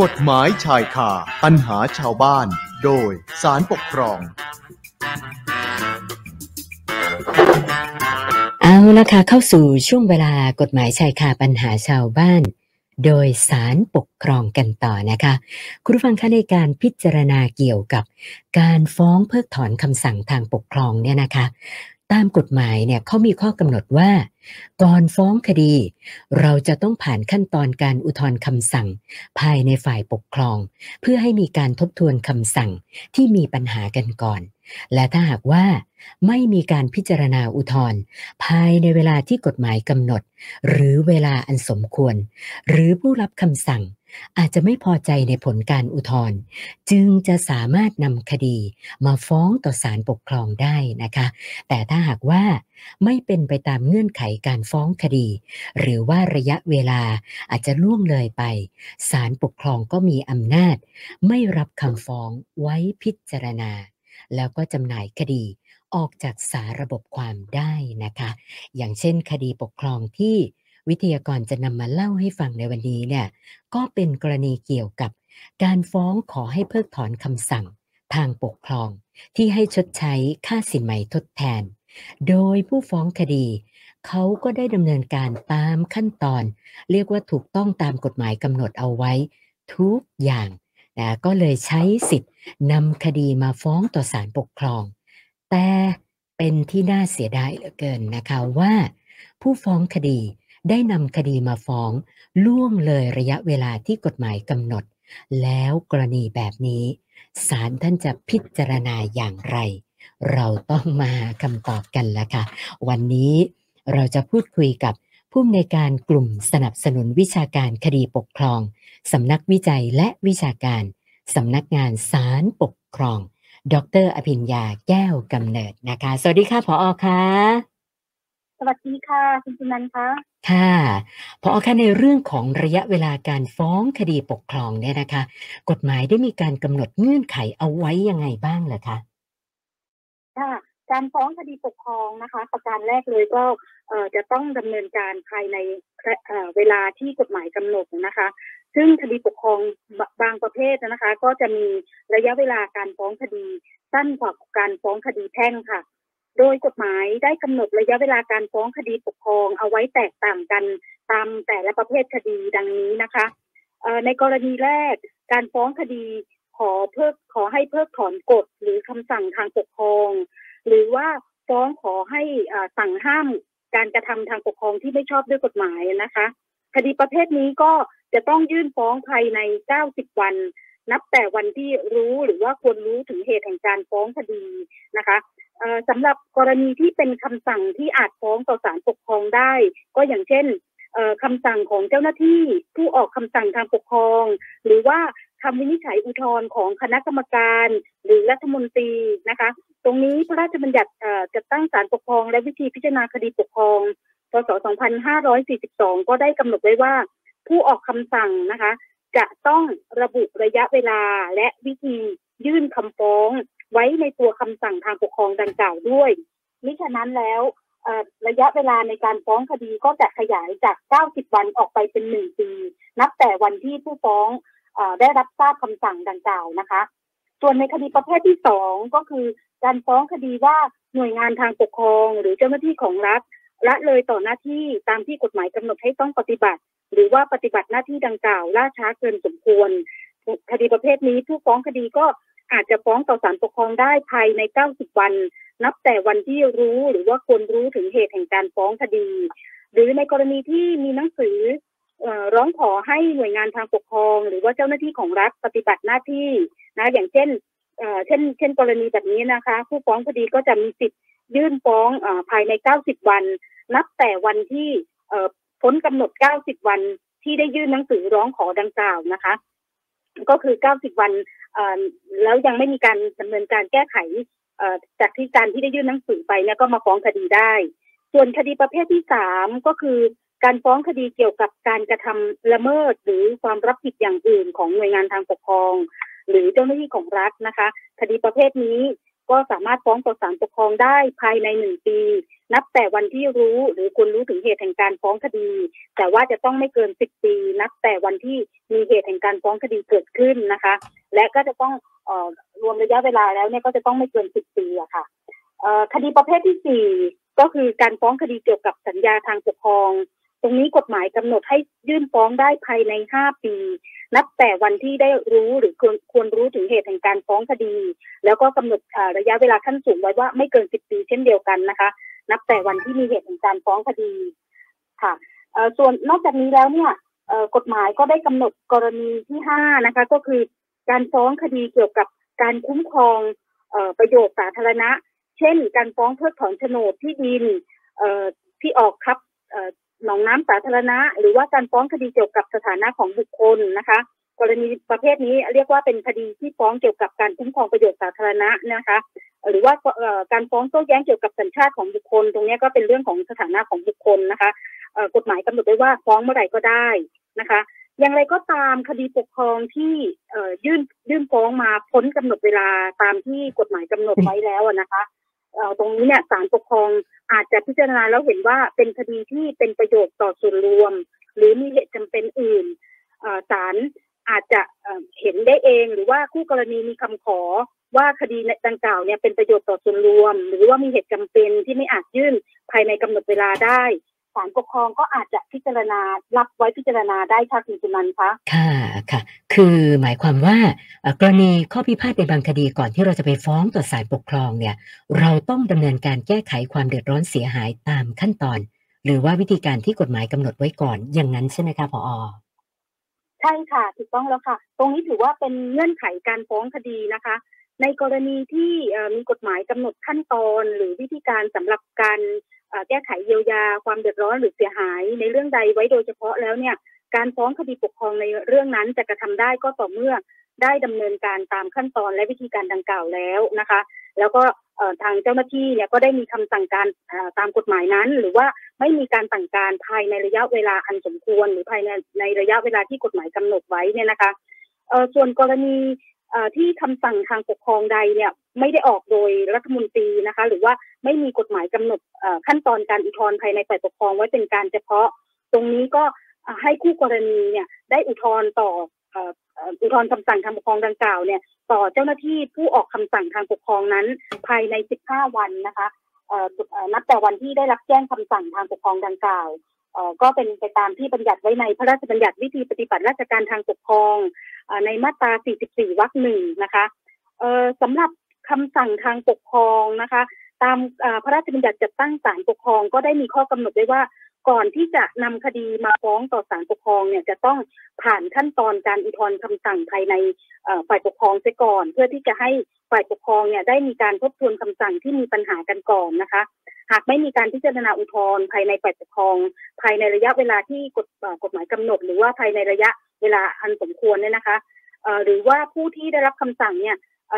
กฎหมายชายคาปัญหาชาวบ้าน โดยสารปกครอง เอาละค่ะเข้าสู่ช่วงเวลากฎหมายชายคาปัญหาชาวบ้าน โดยสารปกครองกันต่อนะคะ คุณผู้ฟังคะในการพิจารณาเกี่ยวกับ การฟ้องเพิกถอนคำสั่งทางปกครองเนี่ยนะคะ ตามกฎหมายเนี่ยเขามีข้อกำหนดว่า ก่อนฟ้องคดี เราจะต้องผ่านขั้นตอนการอุทธรณ์คำสั่ง ภายในฝ่ายปกครอง เพื่อให้มีการทบทวนคำสั่งที่มีปัญหากันก่อน และถ้าหากว่าไม่มีการพิจารณาอุทธรณ์ภายในเวลาที่กฎหมายกำหนด หรือเวลาอันสมควร หรือผู้รับคำสั่ง อาจจะไม่พอใจในผลการอุทธรณ์จึงจะสามารถนำคดีมาฟ้องต่อศาลปกครองได้นะคะ แต่ถ้าหากว่าไม่เป็นไปตามเงื่อนไขการฟ้องคดี หรือว่าระยะเวลาอาจจะล่วงเลยไปศาลปกครองก็มีอำนาจ ไม่รับคำฟ้องไว้พิจารณา แล้วก็จำหน่ายคดีออกจากสาระบบความได้นะคะ อย่างเช่นคดีปกครองที่ วิทยากรจะนำมาเล่าให้ฟังในวันนี้เนี่ยก็เป็นกรณีเกี่ยวกับ การฟ้องขอให้เพิกถอนคำสั่ง ทางปกครอง ที่ให้ชดใช้ค่าสินไหมทดแทน โดยผู้ฟ้องคดี เขาก็ได้ดำเนินการตามขั้นตอน เรียกว่าถูกต้องตามกฎหมายกำหนดเอาไว้ ทุกอย่างนะก็เลยใช้สิทธิ์นำคดีมาฟ้องต่อศาลปกครอง แต่เป็นที่น่าเสียดายเหลือเกินนะคะว่า ผู้ฟ้องคดี ได้นำคดีมาฟ้อง ล่วงเลยระยะเวลาที่กฎหมายกำหนด แล้วกรณีแบบนี้ศาลท่านจะพิจารณาอย่างไร เราต้องมาคำตอบกันละค่ะ วันนี้เราจะพูดคุยกับผู้อำนวยการกลุ่มสนับสนุนวิชาการคดีปกครอง สำนักวิจัยและวิชาการ สำนักงานศาลปกครอง ดร อภิญญาแก้วกำเนิดนะคะ สวัสดีค่ะผออค่ะ วัสดีค่ะคุณสุนันท์คะค่ะพอคะในเรื่องของระยะเวลาการฟ้องคดีปกครองเนี่ยนะคะ กฎหมายได้มีการกำหนดเงื่อนไขเอาไว้ยังไงบ้างเหรอคะค่ะการฟ้องคดีปกครองนะคะ ประการแรกเลยก็เอ่อจะต้องดำเนินการภายในเอ่อเวลาที่กฎหมายกำหนดนะคะ ซึ่งคดีปกครองบบางประเภทนะคะ ก็จะมีระยะเวลาการฟ้องคดีสั้นกว่าการฟ้องคดีแพ่งค่ะ โดยกฎหมายได้กำหนดระยะเวลาการฟ้องคดีปกครอง เอาไว้แตกต่างกันตามแต่ละประเภทคดีดังนี้นะคะในกรณีแรกการฟ้องคดีขอเพิกขอให้เพิกถอนกฎหรือคำสั่งทางปกครอง หรือว่าฟ้องขอให้อ่าสั่งห้ามการกระทำทางปกครองที่ไม่ชอบด้วยกฎหมายนะคะ คดีประเภทนี้ก็จะต้องยื่นฟ้องภายใน 90 วัน นับแต่วันที่รู้หรือว่าควรรู้ถึงเหตุแห่งการฟ้องคดีนะคะเอ่อสำหรับกรณีที่เป็นคำสั่งที่อาจฟ้องต่อศาลปกครองได้ ก็อย่างเช่นเอ่อคำสั่งของเจ้าหน้าที่ผู้ออกคำสั่งทางปกครอง หรือว่าคำวินิจฉัยอุทธรณ์ของคณะกรรมการ หรือรัฐมนตรีนะคะ ตรงนี้พระราชบัญญัติเอ่อจัดตั้งศาลปกครอง และวิธีพิจารณาคดีปกครองพศ 2542 ก็ได้กำหนดไว้ว่าผู้ออกคำสั่งนะคะ จะต้องระบุระยะเวลาและวิธียื่นคำฟ้อง ไว้ในตัวคำสั่งทางปกครองดังกล่าวด้วยมิฉะนั้นแล้วระยะเวลาในการฟ้องคดีก็จะขยายจาก 90 วันออกไปเป็น 1 ปี นับแต่วันที่ผู้ฟ้องอได้รับทราบคำสั่งดังกล่าวนะคะ ส่วนในคดีประเภทที่สองก็คือการฟ้องคดีว่าหน่วยงานทางปกครอง หรือเจ้าหน้าที่ของรัฐละเลยต่อหน้าที่ตามที่กฎหมายกำหนดให้ต้องปฏิบัติ หรือว่าปฏิบัติหน้าที่ดังกล่าวล่าช้าเกินสมควร คดีประเภทนี้ผู้ฟ้องคดีก็อาจจะฟ้องต่อศาลปกครองได้ภายใน 90 วัน นับแต่วันที่รู้หรือว่าควรรู้ถึงเหตุแห่งการฟ้องคดี หรือในกรณีที่มีหนังสืออร้องขอให้หน่วยงานทางปกครอง หรือว่าเจ้าหน้าที่ของรัฐปฏิบัติหน้าที่นะอย่างเช่นเช่น เช่นกรณีแบบนี้นะคะ ผู้ฟ้องคดีก็จะมีสิทธิ์ยื่นฟ้องอภายใน 90 วัน นับแต่วันที่ พ้นกำหนด 90 วันที่ได้ยื่นหนังสือร้องขอดังกล่าวนะคะ ก็คือ 90 วันแล้วยังไม่มีการดำเนินการแก้ไขจากที่การที่ได้ยื่นหนังสือไปเนี่ยก็มาฟ้องคดีได้ ส่วนคดีประเภทที่สามก็คือการฟ้องคดีเกี่ยวกับการกระทำละเมิด หรือความรับผิดอย่างอื่นของหน่วยงานทางปกครอง หรือเจ้าหน้าที่ของรัฐนะคะ คดีประเภทนี้ ก็สามารถฟ้องต่อศาลปกครองได้ภายในหนึ่งปี นับแต่วันที่รู้หรือควรรู้ถึงเหตุแห่งการฟ้องคดี แต่ว่าจะต้องไม่เกินสิบปี นับแต่วันที่มีเหตุแห่งการฟ้องคดีเกิดขึ้นนะคะ และก็จะต้องเอ่อรวมระยะเวลาแล้วเนี่ยก็จะต้องไม่เกินสิบปีอะค่ะเอ่อคดีประเภทที่สี่ก็คือการฟ้องคดีเกี่ยวกับสัญญาทางปกครอง ตรงนี้กฎหมายกำหนดให้ยื่นฟ้องได้ภายในห้าปี นับแต่วันที่ได้รู้หรือควรควรรู้ถึงเหตุแห่งการฟ้องคดี แล้วก็กำหนดระยะเวลาขั้นสูงไว้ว่าไม่เกินสิบปีเช่นเดียวกันนะคะ นับแต่วันที่มีเหตุแห่งการฟ้องคดีค่ะส่วนนอกจากนี้แล้วเนี่ยกฎหมายก็ได้กำหนดกรณีที่ห้านะคะ ก็คือการฟ้องคดีเกี่ยวกับการคุ้มครองอประโยชน์สาธารณะ เช่น การฟ้องเพิกถอนโฉนดที่ดินที่ออกครับ หนองน้ำสาธารณะ หรือว่าการฟ้องคดีเกี่ยวกับสถานะของบุคคลนะคะ กรณีประเภทนี้เรียกว่าเป็นคดีที่ฟ้องเกี่ยวกับการคุ้มครองประโยชน์สาธารณะนะคะ หรือว่าการฟ้องโต้แย้งเกี่ยวกับสัญชาติของบุคคล ตรงนี้ก็เป็นเรื่องของสถานะของบุคคลนะคะกฎหมายกำหนดไว้ว่าฟ้องเมื่อไหร่ก็ได้นะคะ อย่างไรก็ตามคดีปกครองที่ยื่นยื่นฟ้องมาพ้นกำหนดเวลาตามที่กฎหมายกำหนดไว้แล้วนะคะ ตรงนี้เนี่ยศาลปกครองอาจจะพิจารณาแล้วเห็นว่าเป็นคดีที่เป็นประโยชน์ต่อส่วนรวม หรือมีเหตุจำเป็นอื่นศาลอาจจะเห็นได้เองหรือว่าคู่กรณีมีคำขอว่าคดีดังกล่าวเนี่ยเป็นประโยชน์ต่อส่วนรวม หรือว่ามีเหตุจำเป็นที่ไม่อาจยื่นภายในกำหนดเวลาได้ศาลปกครองก็อาจจะพิจารณารับไว้พิจารณาได้ค่ะคุณจุนันท์คะค่ะ ค่ะ คือหมายความว่ากรณีข้อพิพาทในบางคดีก่อนที่เราจะไปฟ้องต่อศาลปกครองเนี่ย เราต้องดำเนินการแก้ไขความเดือดร้อนเสียหายตามขั้นตอน หรือว่าวิธีการที่กฎหมายกำหนดไว้ก่อนอย่างนั้นใช่ไหมคะผอใช่ค่ะถูกต้องแล้วค่ะ ตรงนี้ถือว่าเป็นเงื่อนไขการฟ้องคดีนะคะ ในกรณีที่มีกฎหมายกำหนดขั้นตอน หรือวิธีการสำหรับการแก้ไขเยียวยาความเดือดร้อนหรือเสียหายในเรื่องใดไว้โดยเฉพาะแล้วเนี่ย การฟ้องคดีปกครองในเรื่องนั้นจะกระทำได้ก็ต่อเมื่อได้ดำเนินการตามขั้นตอนและวิธีการดังกล่าวแล้วนะคะ แล้วก็ทางเจ้าหน้าที่เนี่ยก็ได้มีคำสั่งการตามกฎหมายนั้น หรือว่าไม่มีการสั่งการภายในระยะเวลาอันสมควร หรือภายในในระยะเวลาที่กฎหมายกำหนดไว้เนี่ยนะคะส่วนกรณีที่คำสั่งทางปกครองใดเนี่ยไม่ได้ออกโดยรัฐมนตรีนะคะ หรือว่าไม่มีกฎหมายกำหนดขั้นตอนการอุทธรณ์ภายในฝ่ายปกครองไว้เป็นการเฉพาะ ตรงนี้ก็ ให้คู่กรณีเนี่ยได้อุทธรณ์ต่ออุทธรณ์คำสั่งทางปกครองดังกล่าวเนี่ยต่อเจ้าหน้าที่ผู้ออกคำสั่งทางปกครองนั้น ภายใน 15 วันนะคะเอ่อนับแต่วันที่ได้รับแจ้งคำสั่งทางปกครองดังกล่าวก็เป็นไปตามที่บัญญัติไว้ในพระราชบัญญัติวิธีปฏิบัติราชการทางปกครองในมาตรา 44 วรรคหนึ่งนะคะสำหรับคำสั่งทางปกครองนะคะ ตามพระราชบัญญัติจัดตั้งศาลปกครองก็ได้มีข้อกำหนดไว้ว่า ก่อนที่จะนำคดีมาฟ้องต่อศาลปกครองเนี่ยจะต้องผ่านขั้นตอนการอุทธรณ์คำสั่งภายในฝ่ายปกครองเสียก่อน เพื่อที่จะให้ฝ่ายปกครองเนี่ยได้มีการทบทวนคำสั่งที่มีปัญหากันก่อนนะคะ หากไม่มีการพิจารณาอุทธรณ์ภายในฝ่ายปกครอง ภายในระยะเวลาที่กฎกฎหมายกำหนด หรือว่าภายในระยะเวลาอันสมควรเนี่ยนะคะหรือว่าผู้ที่ได้รับคำสั่งเนี่ย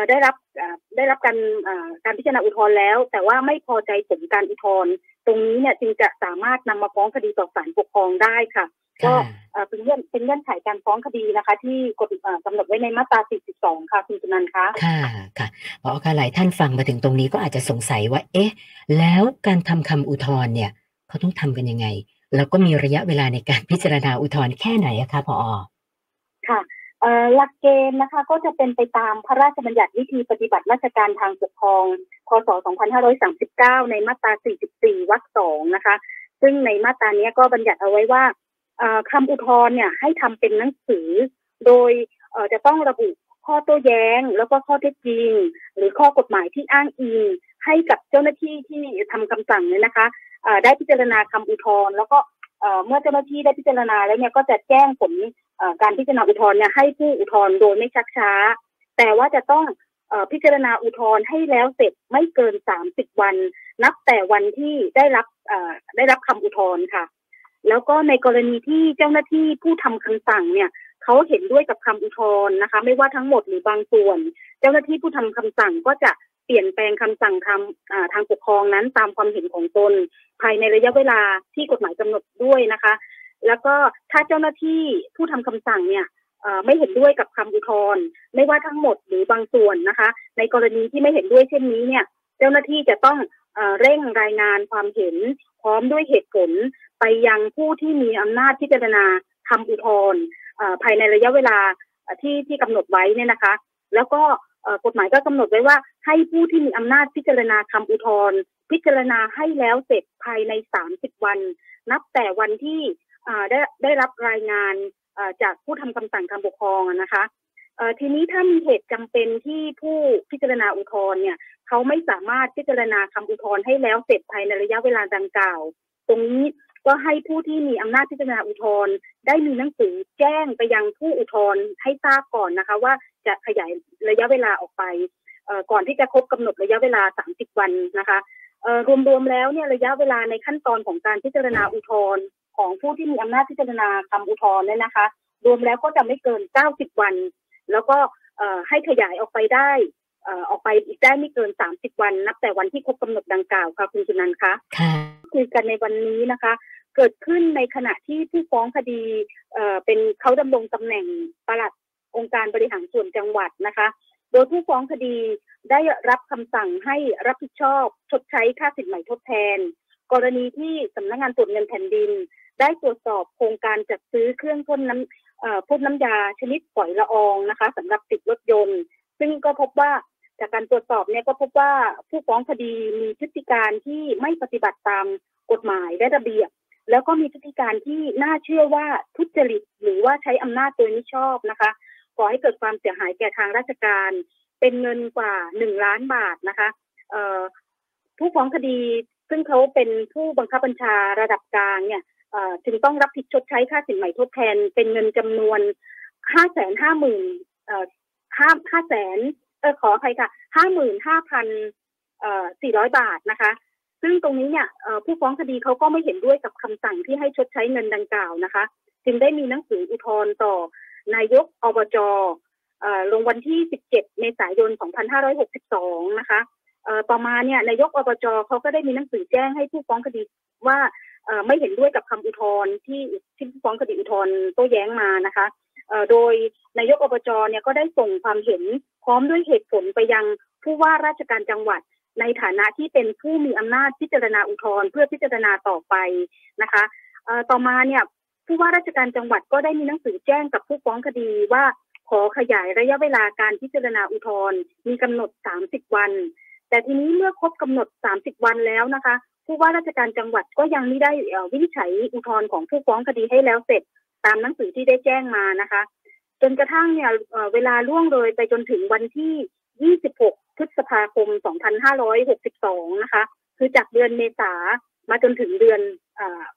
ได้รับเอ่อได้รับการเอ่อการพิจารณาอุทธรณ์แล้ว แต่ว่าไม่พอใจผลการอุทธรณ์ตรงนี้เนี่ยจึงจะสามารถนำมาฟ้องคดีต่อศาลปกครองได้ค่ะก็ค่ะเอ่อเป็นเงื่อนเป็นเงื่อนไขการฟ้องคดีนะคะ ที่กฎเอ่อกำหนดไว้ในมาตรา 42 ค่ะคุณจุนันท์คะค่ะค่ะพอค่ะหลายท่านฟังมาถึงตรงนี้ก็อาจจะสงสัยว่า เอ๊ะ แล้วการทำคำอุทธรณ์เนี่ย เขาต้องทำกันยังไง แล้วก็มีระยะเวลาในการพิจารณาอุทธรณ์แค่ไหนอะคะพอค่ะเอ่อ หลักเกณฑ์นะคะก็จะเป็นไปตามพระราชบัญญัติวิธีปฏิบัติราชการทางปกครอง พศ 2539 ในมาตรา 44 วรรคสองนะคะ ซึ่งในมาตราเนี้ยก็บัญญัติเอาไว้ว่าคำอุทธรณ์เนี่ยให้ทำเป็นหนังสือ โดยจะต้องระบุข้อโต้แย้ง แล้วก็ข้อเท็จจริง หรือข้อกฎหมายที่อ้างอิง ให้กับเจ้าหน้าที่ที่ทำคำสั่งเนี่ยนะคะได้พิจารณาคำอุทธรณ์แล้วก็เมื่อเจ้าหน้าที่ได้พิจารณาแล้วเนี่ยก็จะแจ้งผล การพิจารณาอุทธรณ์เนี่ยให้ผู้อุทธรณ์โดยไม่ชักช้า แต่ว่าจะต้องอพิจารณาอุทธรณ์ให้แล้วเสร็จไม่เกิน 30 วัน นับแต่วันที่ได้รับได้รับคำอุทธรณ์ค่ะ แล้วก็ในกรณีที่เจ้าหน้าที่ผู้ทำคำสั่งเนี่ยเขาเห็นด้วยกับคำอุทธรณ์นะคะ ไม่ว่าทั้งหมดหรือบางส่วน เจ้าหน้าที่ผู้ทำคำสั่งก็จะเปลี่ยนแปลงคำสั่งทางอ่าทางปกครองนั้นตามความเห็นของตน ภายในระยะเวลาที่กฎหมายกำหนดด้วยนะคะ แล้วก็ถ้าเจ้าหน้าที่ผู้ทำคำสั่งเนี่ยไม่เห็นด้วยกับคำอุทธรณ์ไม่ว่าทั้งหมดหรือบางส่วนนะคะ ในกรณีที่ไม่เห็นด้วยเช่นนี้เนี่ย เจ้าหน้าที่จะต้องเร่งรายงานความเห็น พร้อมด้วยเหตุผลไปยังผู้ที่มีอำนาจพิจารณาคำอุทธรณ์ภายในระยะเวลาที่ที่กำหนดไว้เนี่ยนะคะ แล้วก็กฎหมายก็กำหนดไว้ว่าให้ผู้ที่มีอำนาจพิจารณาคำอุทธรณ์พิจารณาให้แล้วเสร็จภายใน 30 วัน นับแต่วันที่ ได้ได้รับรายงานจากผู้ทำคำสั่งคำปกครองนะคะทีนี้ถ้ามีเหตุจำเป็นที่ผู้พิจารณาอุทธรณ์เนี่ยเขาไม่สามารถพิจารณาคำอุทธรณ์ให้แล้วเสร็จภายในระยะเวลาดังกล่าว ตรงนี้ก็ให้ผู้ที่มีอำนาจพิจารณาอุทธรณ์ได้มีหนังสือแจ้งไปยังผู้อุทธรณ์ให้ทราบก่อนนะคะ ว่าจะขยายระยะเวลาออกไป ก่อนที่จะครบกำหนดระยะเวลา 30 วันนะคะรวมๆแล้วเนี่ยระยะเวลาในขั้นตอนของการพิจารณาอุทธรณ์ ของผู้ที่มีอำนาจพิจารณาคำอุทธรณ์เนี่ยนะคะ รวมแล้วก็จะไม่เกิน 90 วัน แล้วก็ให้ขยายออกไปได้ออกไปอีกได้ไม่เกิน 30 วัน นับแต่วันที่ครบกำหนดดังกล่าวค่ะคุณสุนันท์คะคุยกันในวันนี้นะคะ เกิดขึ้นในขณะที่ผู้ฟ้องคดีเป็นเขาดำรงตำแหน่งปลัดองค์การบริหารส่วนจังหวัดนะคะ โดยผู้ฟ้องคดีได้รับคำสั่งให้รับผิดชอบชดใช้ค่าสินใหม่ทดแทน กรณีที่สำนักงงานตรวจเงินแผ่นดิน ได้ตรวจสอบโครงการจัดซื้อเครื่องพ่นน้ำพ่นน้ำยาชนิดปล่อยละอองนะคะสำหรับติดรถยนต์ ซึ่งก็พบว่าจากการตรวจสอบเนี่ยก็พบว่าผู้ฟ้องคดีมีพฤติการที่ไม่ปฏิบัติตามกฎหมายและระเบียบ แล้วก็มีพฤติการที่น่าเชื่อว่าทุจริตหรือว่าใช้อำนาจโดยมิชอบนะคะก่อให้เกิดความเสียหายแก่ทางราชการ เป็นเงินกว่าหนึ่งล้านบาทนะคะผู้ฟ้องคดีซึ่งเขาเป็นผู้บังคับบัญชาระดับกลางเนี่ย จึงต้องรับผิดชดใช้ค่าสินใหม่ทดแทน เป็นเงินจำนวนห้าแสนห้าหมื่นห้าห้าแสนเออขออภัยค่ะห้าหมื่นห้าพันสี่ร้อยบาทนะคะ ซึ่งตรงนี้เนี่ยผู้ฟ้องคดีเขาก็ไม่เห็นด้วยกับคำสั่งที่ให้ชดใช้เงินดังกล่าวนะคะ จึงได้มีหนังสืออุทธรณ์ต่อนายกอบจลงวันที่ 17 เมษายน 2562 นะคะต่อมาเนี่ยนายกอบจเขาก็ได้มีหนังสือแจ้งให้ผู้ฟ้องคดีว่า ไม่เห็นด้วยกับคำอุทธรณ์ที่ที่ผู้ฟ้องคดีอุทธรณ์โต้แย้งมานะคะโดยนายกอบจเนี่ยก็ได้ส่งความเห็นพร้อมด้วยเหตุผลไปยังผู้ว่าราชการจังหวัด ในฐานะที่เป็นผู้มีอำนาจพิจารณาอุทธรณ์เพื่อพิจารณาต่อไปนะคะต่อมาเนี่ยผู้ว่าราชการจังหวัดก็ได้มีหนังสือแจ้งกับผู้ฟ้องคดีว่าขอขยายระยะเวลาการพิจารณาอุทธรณ์มีกำหนด 30 วัน แต่ทีนี้เมื่อครบกำหนด 30 วันแล้วนะคะ ผู้ว่าราชการจังหวัดก็ยังไม่ได้วินิจฉัยอุทธรณ์ของผู้ฟ้องคดีให้แล้วเสร็จตามหนังสือที่ได้แจ้งมานะคะ จนกระทั่งเนี่ยเวลาล่วงเลยไปจนถึงวันที่ 26 พฤษภาคม 2562 นะคะ คือจากเดือนเมษามาจนถึงเดือน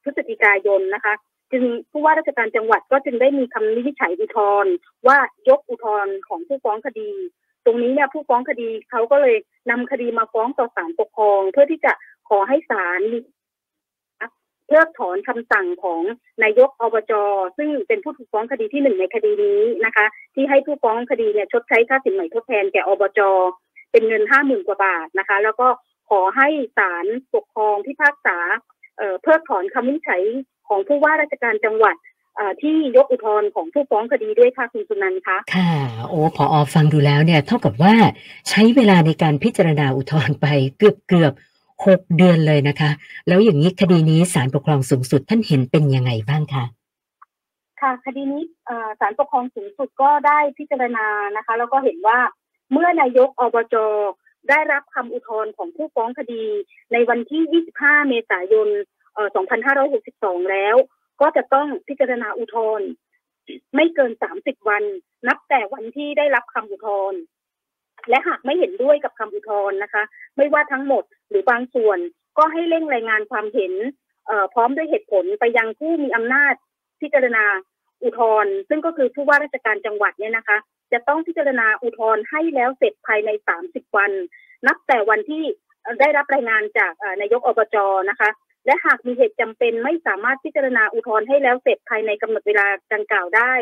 พฤศจิกายนนะคะ จึงผู้ว่าราชการจังหวัดก็จึงได้มีคำวินิจฉัยอุทธรณ์ว่ายกอุทธรณ์ของผู้ฟ้องคดี ตรงนี้เนี่ยผู้ฟ้องคดีเขาก็เลยนำคดีมาฟ้องต่อศาลปกครอง เพื่อที่จะ ขอให้ศาลเพิกถอนคำสั่งของนายกอบจซึ่งเป็นผู้ถูกฟ้องคดีที่หนึ่งในคดีนี้นะคะ ที่ให้ผู้ฟ้องคดีเนี่ยชดใช้ค่าสินใหม่ทดแทนแก่อบจเป็นเงินห้าหมื่นกว่าบาทนะคะ แล้วก็ขอให้ศาลปกครองพิพากษาเพิกถอนคำวินิจฉัยของผู้ว่าราชการจังหวัดที่ยกอุทธรณ์ของผู้ฟ้องคดีด้วยค่ะคุณสุนันท์คะค่ะโอ้พออฟังดูแล้วเนี่ยเท่ากับว่าใช้เวลาในการพิจารณาอุทธรณ์ไปเกือบเกือบ หกเดือนเลยนะคะ แล้วอย่างนี้คดีนี้ศาลปกครองสูงสุดท่านเห็นเป็นยังไงบ้างคะค่ะคดีนี้ศาลปกครองสูงสุดก็ได้พิจารณานะคะ แล้วก็เห็นว่าเมื่อนายกอบจได้รับคำอุทธรณ์ของผู้ฟ้องคดี ในวันที่ 25 เมษายน 2562 แล้ว ก็จะต้องพิจารณาอุทธรณ์ไม่เกิน 30 วัน นับแต่วันที่ได้รับคำอุทธรณ์ และหากไม่เห็นด้วยกับคำอุทธรณ์นะคะ ไม่ว่าทั้งหมดหรือบางส่วน ก็ให้เร่งรายงานความเห็นพร้อมด้วยเหตุผลไปยังผู้มีอำนาจพิจารณาอุทธรณ์ซึ่งก็คือผู้ว่าราชการจังหวัดเนี่ยนะคะ จะต้องพิจารณาอุทธรณ์ให้แล้วเสร็จภายใน 30 วัน นับแต่วันที่ได้รับรายงานจากนายกอบจนะคะ และหากมีเหตุจำเป็นไม่สามารถพิจารณาอุทธรณ์ให้แล้วเสร็จภายในกำหนดเวลาดังกล่าวได้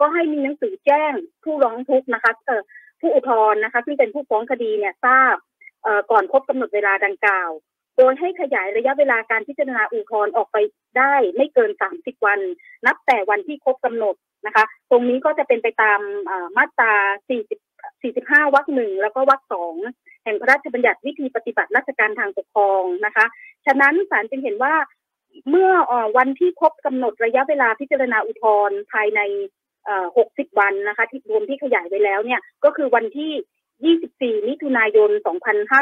ก็ให้มีหนังสือแจ้งผู้ร้องทุกข์นะคะ ผู้อุทธรณ์นะคะ ซึ่งเป็นผู้ฟ้องคดีเนี่ยทราบก่อนครบกำหนดเวลาดังกล่าว โดยให้ขยายระยะเวลาการพิจารณาอุทธรณ์ออกไปได้ไม่เกิน 30 วัน นับแต่วันที่ครบกำหนดนะคะ ตรงนี้ก็จะเป็นไปตามมาตรา 40 45วรรคหนึ่งแล้วก็วรรคสองแห่งพระราชบัญญัติวิธีปฏิบัติราชการทางปกครองนะคะ ฉะนั้นศาลจึงเห็นว่าเมื่อวันที่ครบกำหนดระยะเวลาพิจารณาอุทธรณ์ภายใน 60 วันนะคะ ที่รวมที่ขยายไว้แล้วเนี่ยก็คือวันที่ 24 มิถุนายน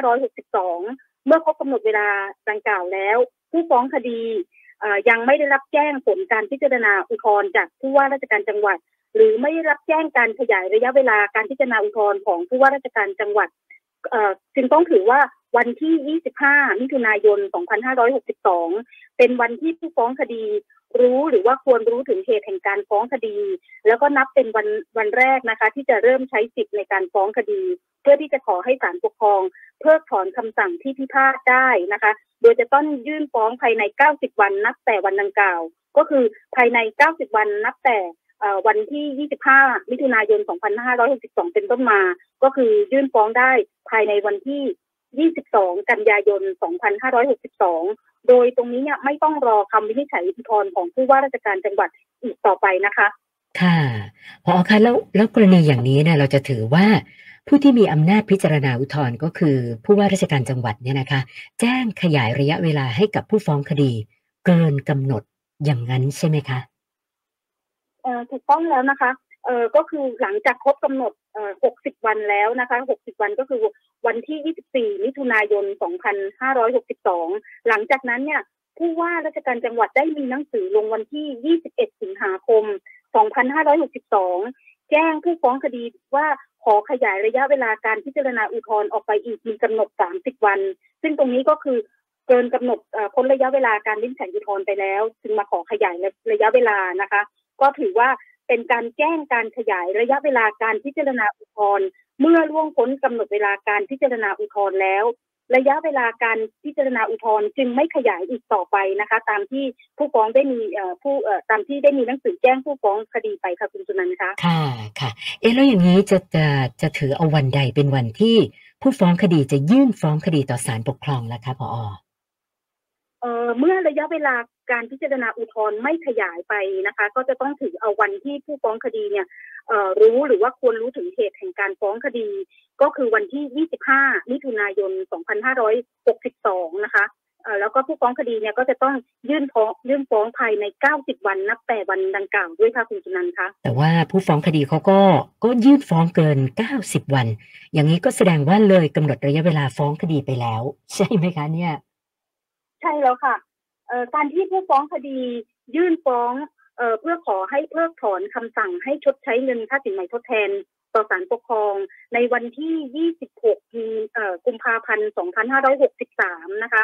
2562 เมื่อครบกำหนดเวลาดังกล่าวแล้ว ผู้ฟ้องคดียังไม่ได้รับแจ้งผลการพิจารณาอุทธรณ์จากผู้ว่าราชการจังหวัด หรือไม่ได้รับแจ้งการขยายระยะเวลาการพิจารณาอุทธรณ์ของผู้ว่าราชการจังหวัดจึงต้องถือว่า วันที่ 25 มิถุนายน 2562 เป็นวันที่ผู้ฟ้องคดี รู้หรือว่าควรรู้ถึงเหตุแห่งการฟ้องคดี แล้วก็นับเป็นวันวันแรกนะคะ ที่จะเริ่มใช้สิทธิ์ในการฟ้องคดี เพื่อที่จะขอให้ศาลปกครอง เพิกถอนคำสั่งที่พิพาทได้นะคะ โดยจะต้องยื่นฟ้องภายใน 90 วันนับแต่วันดังกล่าว ก็คือภายใน 90 วันนับแต่วันที่ 25 มิถุนายน 2562 เป็นต้นมา ก็คือยื่นฟ้องได้ภายในวันที่ 22 กันยายน 2562 โดยตรงนี้เนี่ยไม่ต้องรอคำวินิจฉัยอุทธรณ์ของผู้ว่าราชการจังหวัดอีกต่อไปนะคะ ค่ะพอคะแล้วแล้วกรณีอย่างนี้เนี่ยเราจะถือว่าผู้ที่มีอำนาจพิจารณาอุทธรณ์ก็คือ ผู้ว่าราชการจังหวัดเนี่ยนะคะ แจ้งขยายระยะเวลาให้กับผู้ฟ้องคดี เกินกำหนดอย่างนั้นใช่ไหมคะเออถูกต้องแล้วนะคะเออก็คือหลังจากครบกำหนดเอ่อ60 วันแล้วนะคะ 60 วันก็คือ วันที่ 24 มิถุนายน 2562 หลังจากนั้นเนี่ยผู้ว่าราชการจังหวัดได้มีหนังสือลงวันที่ 21 สิงหาคม 2562 แจ้งผู้ฟ้องคดีว่าขอขยายระยะเวลาการพิจารณาอุทธรณ์ออกไปอีกมีกำหนด 30 วัน ซึ่งตรงนี้ก็คือเกินกำหนดพ้นระยะเวลาการวินิจฉัยอุทธรณ์ไปแล้ว จึงมาขอขยายระยะเวลานะคะ ก็ถือว่าเป็นการแจ้งการขยายระยะเวลาการพิจารณาอุทธรณ์ เมื่อล่วงพ้นกำหนดเวลาการพิจารณาอุทธรณ์แล้ว ระยะเวลาการพิจารณาอุทธรณ์จึงไม่ขยายอีกต่อไปนะคะ ตามที่ผู้ฟ้องได้มีผู้ตามที่ได้มีหนังสือแจ้งผู้ฟ้องคดีไปค่ะคุณสุนันท์คะค่ะค่ะเอ๊ะแล้วอย่างนี้จะจะจะถือเอาวันใดเป็นวันที่ผู้ฟ้องคดีจะยื่นฟ้องคดีต่อศาลปกครองแล้วคะพอเอ่อเมื่อระยะเวลา การพิจารณาอุทธรณ์ไม่ขยายไปนะคะ ก็จะต้องถือเอาวันที่ผู้ฟ้องคดีเนี่ยรู้หรือว่าควรรู้ถึงเหตุแห่งการฟ้องคดี ก็คือวันที่ 25 มิถุนายน 2562 นะคะแล้วก็ผู้ฟ้องคดีเนี่ยก็จะต้องยื่นฟ้องยื่นฟ้องภายใน 90 วันนับแต่วันดังกล่าวด้วยค่ะคุณจุนันคะแต่ว่าผู้ฟ้องคดีเขาก็ก็ยื่นฟ้องเกิน 90 วัน อย่างนี้ก็แสดงว่าเลยกำหนดระยะเวลาฟ้องคดีไปแล้ว ใช่ไหมคะเนี่ย ใช่แล้วค่ะ การที่ผู้ฟ้องคดียื่นฟ้องเพื่อขอให้เพิกถอนคำสั่งให้ชดใช้เงินค่าสินไหมทดแทนต่อศาลปกครองในวันที่ 26มีกุมภาพันธ์ 2563 นะคะ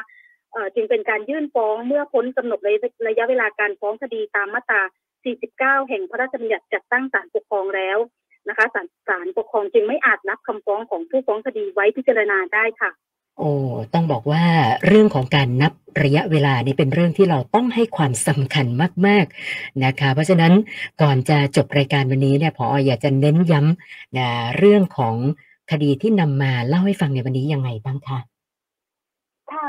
จึงเป็นการยื่นฟ้องเมื่อพ้นกำหนดระยะเวลาการฟ้องคดีตามมาตรา 49 แห่งพระราชบัญญัติจัดตั้งศาลปกครองแล้วนะคะศาลศาลปกครองจึงไม่อาจรับคำฟ้องของผู้ฟ้องคดีไว้พิจารณาได้ค่ะ โอ้ต้องบอกว่าเรื่องของการนับระยะเวลานี่เป็นเรื่องที่เราต้องให้ความสำคัญมาก ๆนะคะ เพราะฉะนั้นก่อนจะจบรายการวันนี้เนี่ยพออยากจะเน้นย้ำนะเรื่องของคดีที่นำมาเล่าให้ฟังในวันนี้ยังไงบ้างคะค่ะ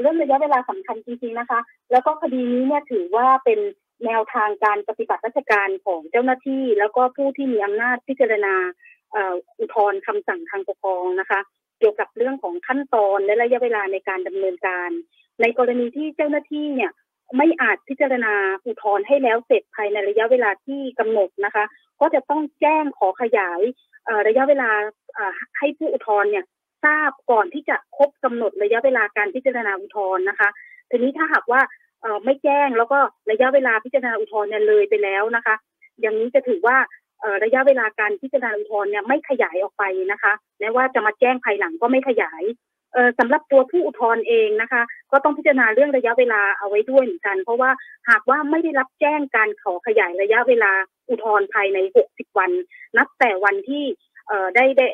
เรื่องระยะเวลาสำคัญจริงๆนะคะ แล้วก็คดีนี้เนี่ยถือว่าเป็นแนวทางการปฏิบัติราชการของเจ้าหน้าที่ แล้วก็ผู้ที่มีอำนาจพิจารณาอุทธรณ์คำสั่งทางปกครองนะคะ เกี่ยวกับเรื่องของขั้นตอนและระยะเวลาในการดำเนินการ ในกรณีที่เจ้าหน้าที่เนี่ยไม่อาจพิจารณาอุทธรณ์ให้แล้วเสร็จภายในระยะเวลาที่กำหนดนะคะ ก็จะต้องแจ้งขอขยายระยะเวลาให้ผู้อุทธรณ์เนี่ยทราบก่อนที่จะครบกำหนดระยะเวลาการพิจารณาอุทธรณ์นะคะ ทีนี้ถ้าหากว่าไม่แจ้งแล้วก็ระยะเวลาพิจารณาอุทธรณ์เนี่ยเลยไปแล้วนะคะ อย่างนี้จะถือว่า ระยะเวลาการพิจารณาอุทธรณ์เนี่ยไม่ขยายออกไปนะคะแม้ว่าจะมาแจ้งภายหลังก็ไม่ขยายสำหรับตัวผู้อุทธรณ์เองนะคะ ก็ต้องพิจารณาเรื่องระยะเวลาเอาไว้ด้วยเหมือนกัน เพราะว่าหากว่าไม่ได้รับแจ้งการขอขยายระยะเวลาอุทธรณ์ภายใน 60 วัน นับแต่วันที่ได้ได้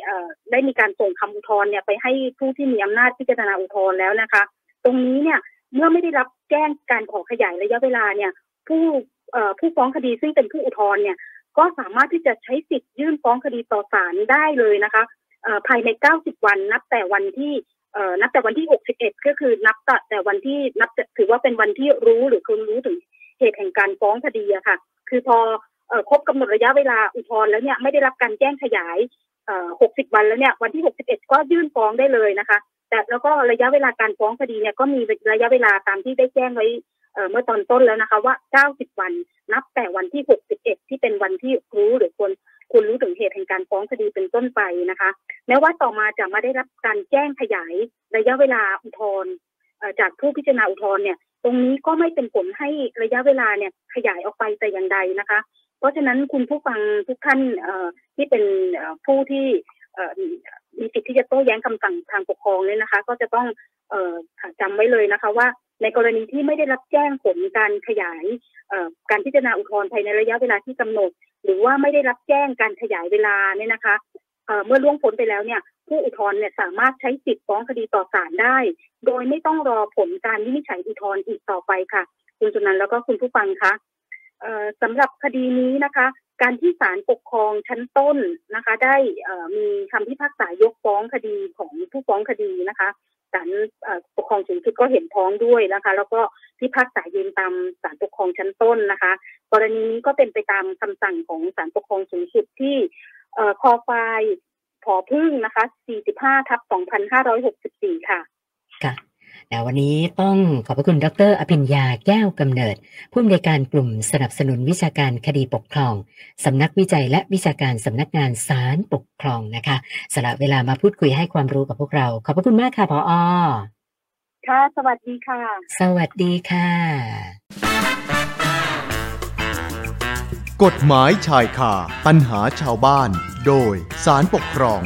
ได้มีการส่งคำอุทธรณ์เนี่ยไปให้ผู้ที่มีอำนาจพิจารณาอุทธรณ์แล้วนะคะ ตรงนี้เนี่ยเมื่อไม่ได้รับแจ้งการขอขยายระยะเวลาเนี่ยผู้ผู้ฟ้องคดีซึ่งเป็นผู้อุทธรณ์เนี่ย ก็สามารถที่จะใช้สิทธิ์ยื่นฟ้องคดีต่อศาลได้เลยนะคะภายใน 90 วันนับแต่วันที่นับแต่วันที่ 61 ก็คือนับแต่วันที่นับถือว่าเป็นวันที่รู้หรือคุณรู้ถึงเหตุแห่งการฟ้องคดีอะค่ะ คือพอครบกำหนดระยะเวลาอุทธรณ์แล้วเนี่ยไม่ได้รับการแจ้งขยาย 60 วันแล้วเนี่ยวันที่ 61 ก็ยื่นฟ้องได้เลยนะคะ แต่แล้วก็ระยะเวลาการฟ้องคดีเนี่ยก็มีระยะเวลาตามที่ได้แจ้งไว้ เมื่อตอนต้นแล้วนะคะว่า 90 วันนับแต่วันที่ 61 ที่เป็นวันที่รู้หรือควรควรรู้ถึงเหตุแห่งการฟ้องคดีเป็นต้นไปนะคะ แม้ว่าต่อมาจะมาได้รับการแจ้งขยายระยะเวลาอุทธรณ์จากผู้พิจารณาอุทธรณ์เนี่ย ตรงนี้ก็ไม่เป็นผลให้ระยะเวลาเนี่ยขยายออกไปแต่อย่างใดนะคะ เพราะฉะนั้นคุณผู้ฟังทุกท่านที่เป็นผู้ที่มีสิทธิ์ที่จะโต้แย้งคำสั่งทางปกครองเนี่ยนะคะ ก็จะต้องเอ่อจำไว้เลยนะคะว่า ในกรณีที่ไม่ได้รับแจ้งผลการขยายการพิจารณาอุทธรณ์ภายในระยะเวลาที่กำหนด หรือว่าไม่ได้รับแจ้งการขยายเวลาเนี่ยนะคะเเมื่อล่วงพ้นไปแล้วเนี่ยผู้อุทธรณ์เนี่ยสามารถใช้สิทธิ์ฟ้องคดีต่อศาลได้ โดยไม่ต้องรอผลการวินิจฉัยอุทธรณ์อีกต่อไปค่ะ คุณจุนันท์แล้วก็คุณผู้ฟังคะสำหรับคดีนี้นะคะ การที่ศาลปกครองชั้นต้นนะคะ ได้มีคำพิพากษายกฟ้องคดีของผู้ฟ้องคดีนะคะ ศาลปกครองสูงสุดก็เห็นพ้องด้วยนะคะ แล้วก็พิพากษายืนตามศาลปกครองชั้นต้นนะคะ กรณีนี้ก็เป็นไปตามคำสั่งของศาลปกครองสูงสุดที่คอไฟล์ผอพึ่งนะคะ 45 ทับ 2564 ค่ะ ค่ะ แล้ววันนี้ต้องขอบพระคุณดร อภิญญาแก้วกำเนิด ผู้อำนวยการกลุ่มสนับสนุนวิชาการคดีปกครองสำนักวิจัยและวิชาการสำนักงานศาลปกครองนะคะสละเวลามาพูดคุยให้ความรู้กับพวกเรา ขอบพระคุณมากค่ะพออค่ะ สวัสดีค่ะ สวัสดีค่ะ กฎหมายชายคาปัญหาชาวบ้าน โดยสารปกครอง